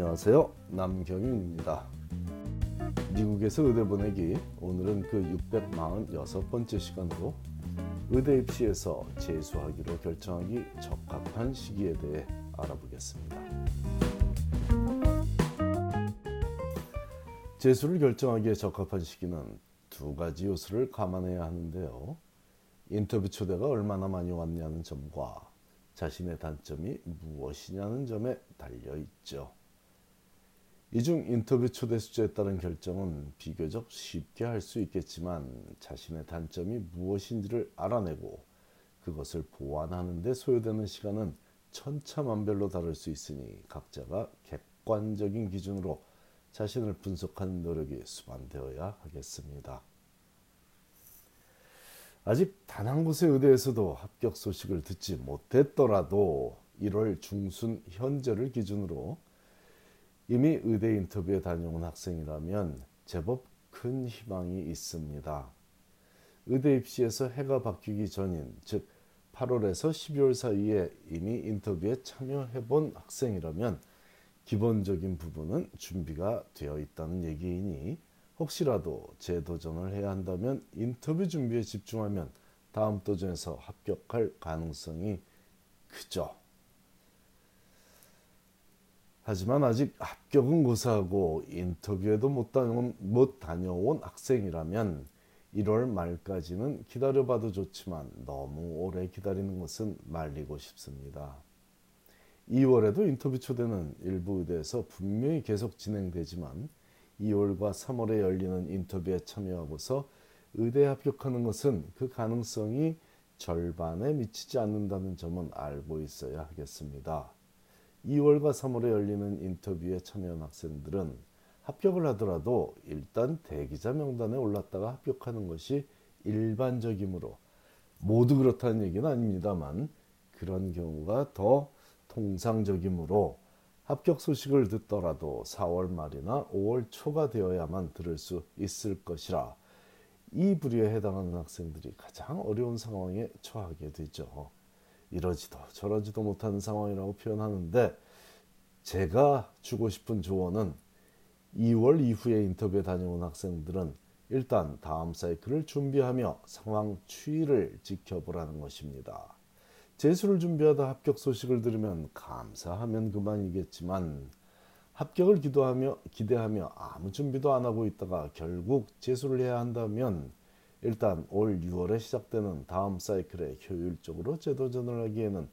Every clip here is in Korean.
안녕하세요. 남경윤입니다. 미국에서 의대 보내기 오늘은 그 646번째 시간으로 의대 입시에서 재수하기로 결정하기 적합한 시기에 대해 알아보겠습니다. 재수를 결정하기에 적합한 시기는 두 가지 요소를 감안해야 하는데요. 인터뷰 초대가 얼마나 많이 왔냐는 점과 자신의 단점이 무엇이냐는 점에 달려 있죠. 이중 인터뷰 초대 수제에 따른 결정은 비교적 쉽게 할 수 있겠지만 자신의 단점이 무엇인지를 알아내고 그것을 보완하는 데 소요되는 시간은 천차만별로 다를 수 있으니 각자가 객관적인 기준으로 자신을 분석하는 노력이 수반되어야 하겠습니다. 아직 단 한 곳의 의대에서도 합격 소식을 듣지 못했더라도 1월 중순 현재를 기준으로 이미 의대 인터뷰에 다녀온 학생이라면 제법 큰 희망이 있습니다. 의대 입시에서 해가 바뀌기 전인 즉 8월에서 12월 사이에 이미 인터뷰에 참여해 본 학생이라면 기본적인 부분은 준비가 되어 있다는 얘기이니 혹시라도 재도전을 해야 한다면 인터뷰 준비에 집중하면 다음 도전에서 합격할 가능성이 크죠. 하지만 아직 합격은 고사하고 인터뷰에도 못 다녀온, 못 다녀온 학생이라면 1월 말까지는 기다려봐도 좋지만 너무 오래 기다리는 것은 말리고 싶습니다. 2월에도 인터뷰 초대는 일부 의대에서 분명히 계속 진행되지만 2월과 3월에 열리는 인터뷰에 참여하고서 의대에 합격하는 것은 그 가능성이 절반에 미치지 않는다는 점은 알고 있어야 하겠습니다. 2월과 3월에 열리는 인터뷰에 참여한 학생들은 합격을 하더라도 일단 대기자 명단에 올랐다가 합격하는 것이 일반적이므로 모두 그렇다는 얘기는 아닙니다만 그런 경우가 더 통상적이므로 합격 소식을 듣더라도 4월 말이나 5월 초가 되어야만 들을 수 있을 것이라 이 부류에 해당하는 학생들이 가장 어려운 상황에 처하게 되죠. 이러지도 저러지도 못하는 상황이라고 표현하는데 제가 주고 싶은 조언은 2월 이후에 인터뷰에 다녀온 학생들은 일단 다음 사이클을 준비하며 상황 추이를 지켜보라는 것입니다. 재수를 준비하다 합격 소식을 들으면 감사하면 그만이겠지만 합격을 기도하며 기대하며 아무 준비도 안 하고 있다가 결국 재수를 해야 한다면 일단 올 6월에 시작되는 다음 사이클에 효율적으로 재도전을 하기에는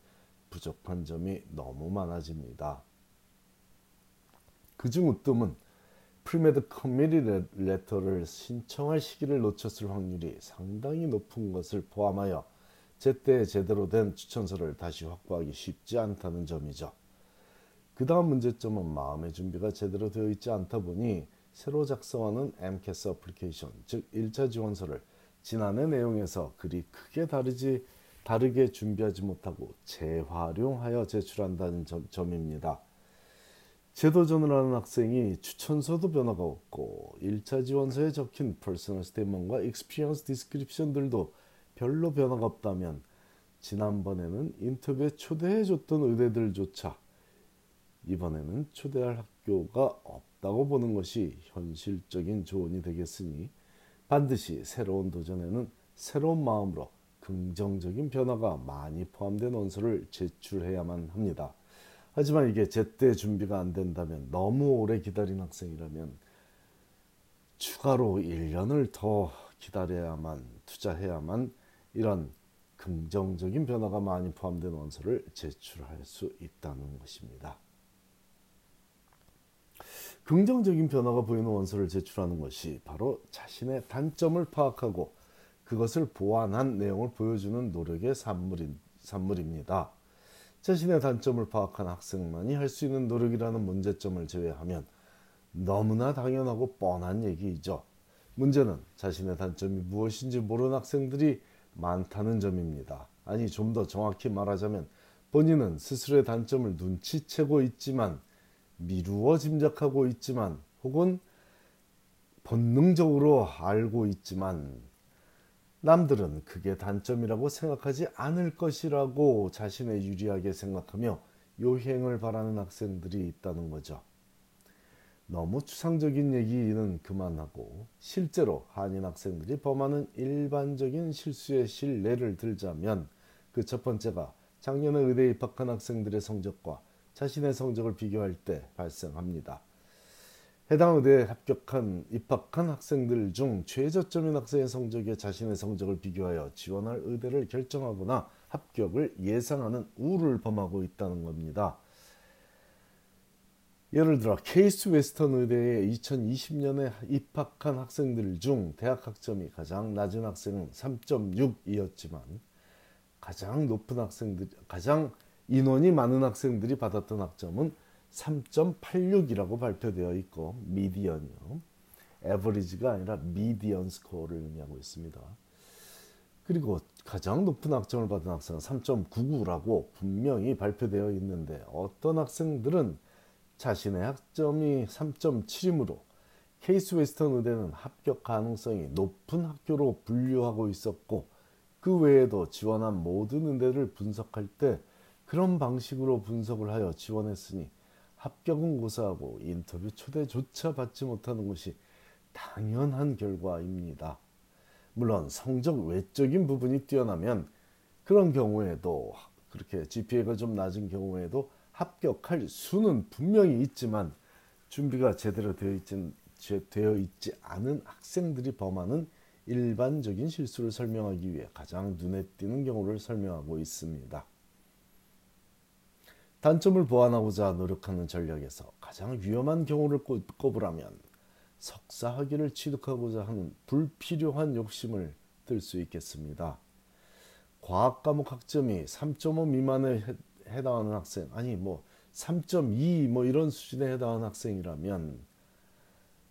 부족한 점이 너무 많아집니다. 그중 으뜸은 premed committee letter를 신청할 시기를 놓쳤을 확률이 상당히 높은 것을 포함하여 제때 제대로 된 추천서를 다시 확보하기 쉽지 않다는 점이죠. 그 다음 문제점은 마음의 준비가 제대로 되어 있지 않다 보니 새로 작성하는 AMCAS application, 즉 1차 지원서를 지난해 내용에서 그리 크게 다르지 다르게 준비하지 못하고 재활용하여 제출한다는 점, 점입니다. 재도전을 하는 학생이 추천서도 변화가 없고 1차 지원서에 적힌 personal statement와 experience description들도 별로 변화가 없다면 지난번에는 인터뷰에 초대해줬던 의대들조차 이번에는 초대할 학교가 없다고 보는 것이 현실적인 조언이 되겠으니 반드시 새로운 도전에는 새로운 마음으로 긍정적인 변화가 많이 포함된 원서를 제출해야만 합니다. 하지만 이게 제때 준비가 안 된다면 너무 오래 기다린 학생이라면 추가로 1년을 더 기다려야만 투자해야만 이런 긍정적인 변화가 많이 포함된 원서를 제출할 수 있다는 것입니다. 긍정적인 변화가 보이는 원서를 제출하는 것이 바로 자신의 단점을 파악하고 그것을 보완한 내용을 보여주는 노력의 산물인, 산물입니다. 자신의 단점을 파악한 학생만이 할 수 있는 노력이라는 문제점을 제외하면 너무나 당연하고 뻔한 얘기이죠. 문제는 자신의 단점이 무엇인지 모르는 학생들이 많다는 점입니다. 아니 좀 더 정확히 말하자면 본인은 스스로의 단점을 눈치채고 있지만 미루어 짐작하고 있지만 혹은 본능적으로 알고 있지만 남들은 그게 단점이라고 생각하지 않을 것이라고 자신의 유리하게 생각하며 요행을 바라는 학생들이 있다는 거죠. 너무 추상적인 얘기는 그만하고 실제로 한인 학생들이 범하는 일반적인 실수의 실례를 들자면 그 첫 번째가 작년에 의대에 입학한 학생들의 성적과 자신의 성적을 비교할 때 발생합니다. 해당 의대에 합격한 입학한 학생들 중 최저점인 학생의 성적에 자신의 성적을 비교하여 지원할 의대를 결정하거나 합격을 예상하는 우를 범하고 있다는 겁니다. 예를 들어 케이스 웨스턴 의대에 2020년에 입학한 학생들 중 대학 학점이 가장 낮은 학생은 3.6이었지만 가장 높은 학생들 가장 인원이 많은 학생들이 받았던 학점은 3.86이라고 발표되어 있고 median이요. average가 아니라 median score를 의미하고 있습니다. 그리고 가장 높은 학점을 받은 학생은 3.99라고 분명히 발표되어 있는데 어떤 학생들은 자신의 학점이 3.7이므로 케이스 웨스턴 의대는 합격 가능성이 높은 학교로 분류하고 있었고 그 외에도 지원한 모든 의대를 분석할 때 그런 방식으로 분석을 하여 지원했으니 합격은 고사하고 인터뷰 초대조차 받지 못하는 것이 당연한 결과입니다. 물론 성적 외적인 부분이 뛰어나면 그런 경우에도 그렇게 GPA가 좀 낮은 경우에도 합격할 수는 분명히 있지만 준비가 제대로 되어 있지, 되어 있지 않은 학생들이 범하는 일반적인 실수를 설명하기 위해 가장 눈에 띄는 경우를 설명하고 있습니다. 단점을 보완하고자 노력하는 전략에서 가장 위험한 경우를 꼽으라면 석사 학위를 취득하고자 하는 불필요한 욕심을 들 수 있겠습니다. 과학 과목 학점이 3.5 미만에 해당하는 학생 아니 뭐 3.2 뭐 이런 수준에 해당하는 학생이라면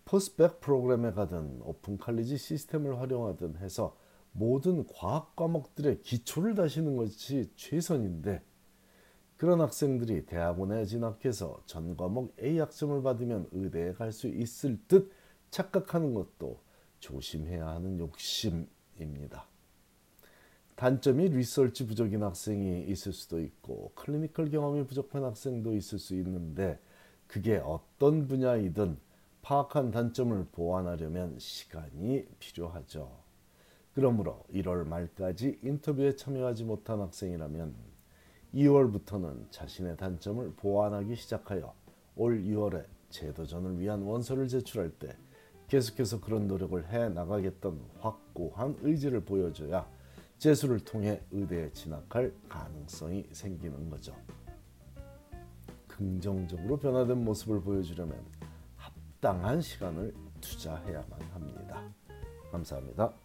포스백 프로그램에 가든 오픈 칼리지 시스템을 활용하든 해서 모든 과학 과목들의 기초를 다시는 것이 최선인데 그런 학생들이 대학원에 진학해서 전 과목 A 학점을 받으면 의대에 갈 수 있을 듯 착각하는 것도 조심해야 하는 욕심입니다. 단점이 리서치 부족인 학생이 있을 수도 있고 클리니컬 경험이 부족한 학생도 있을 수 있는데 그게 어떤 분야이든 파악한 단점을 보완하려면 시간이 필요하죠. 그러므로 1월 말까지 인터뷰에 참여하지 못한 학생이라면 2월부터는 자신의 단점을 보완하기 시작하여 올 2월에 제도전을 위한 원서를 제출할 때 계속해서 그런 노력을 해 나가겠던 확고한 의지를 보여줘야 재수를 통해 의대에 진학할 가능성이 생기는 거죠. 긍정적으로 변화된 모습을 보여주려면 합당한 시간을 투자해야만 합니다. 감사합니다.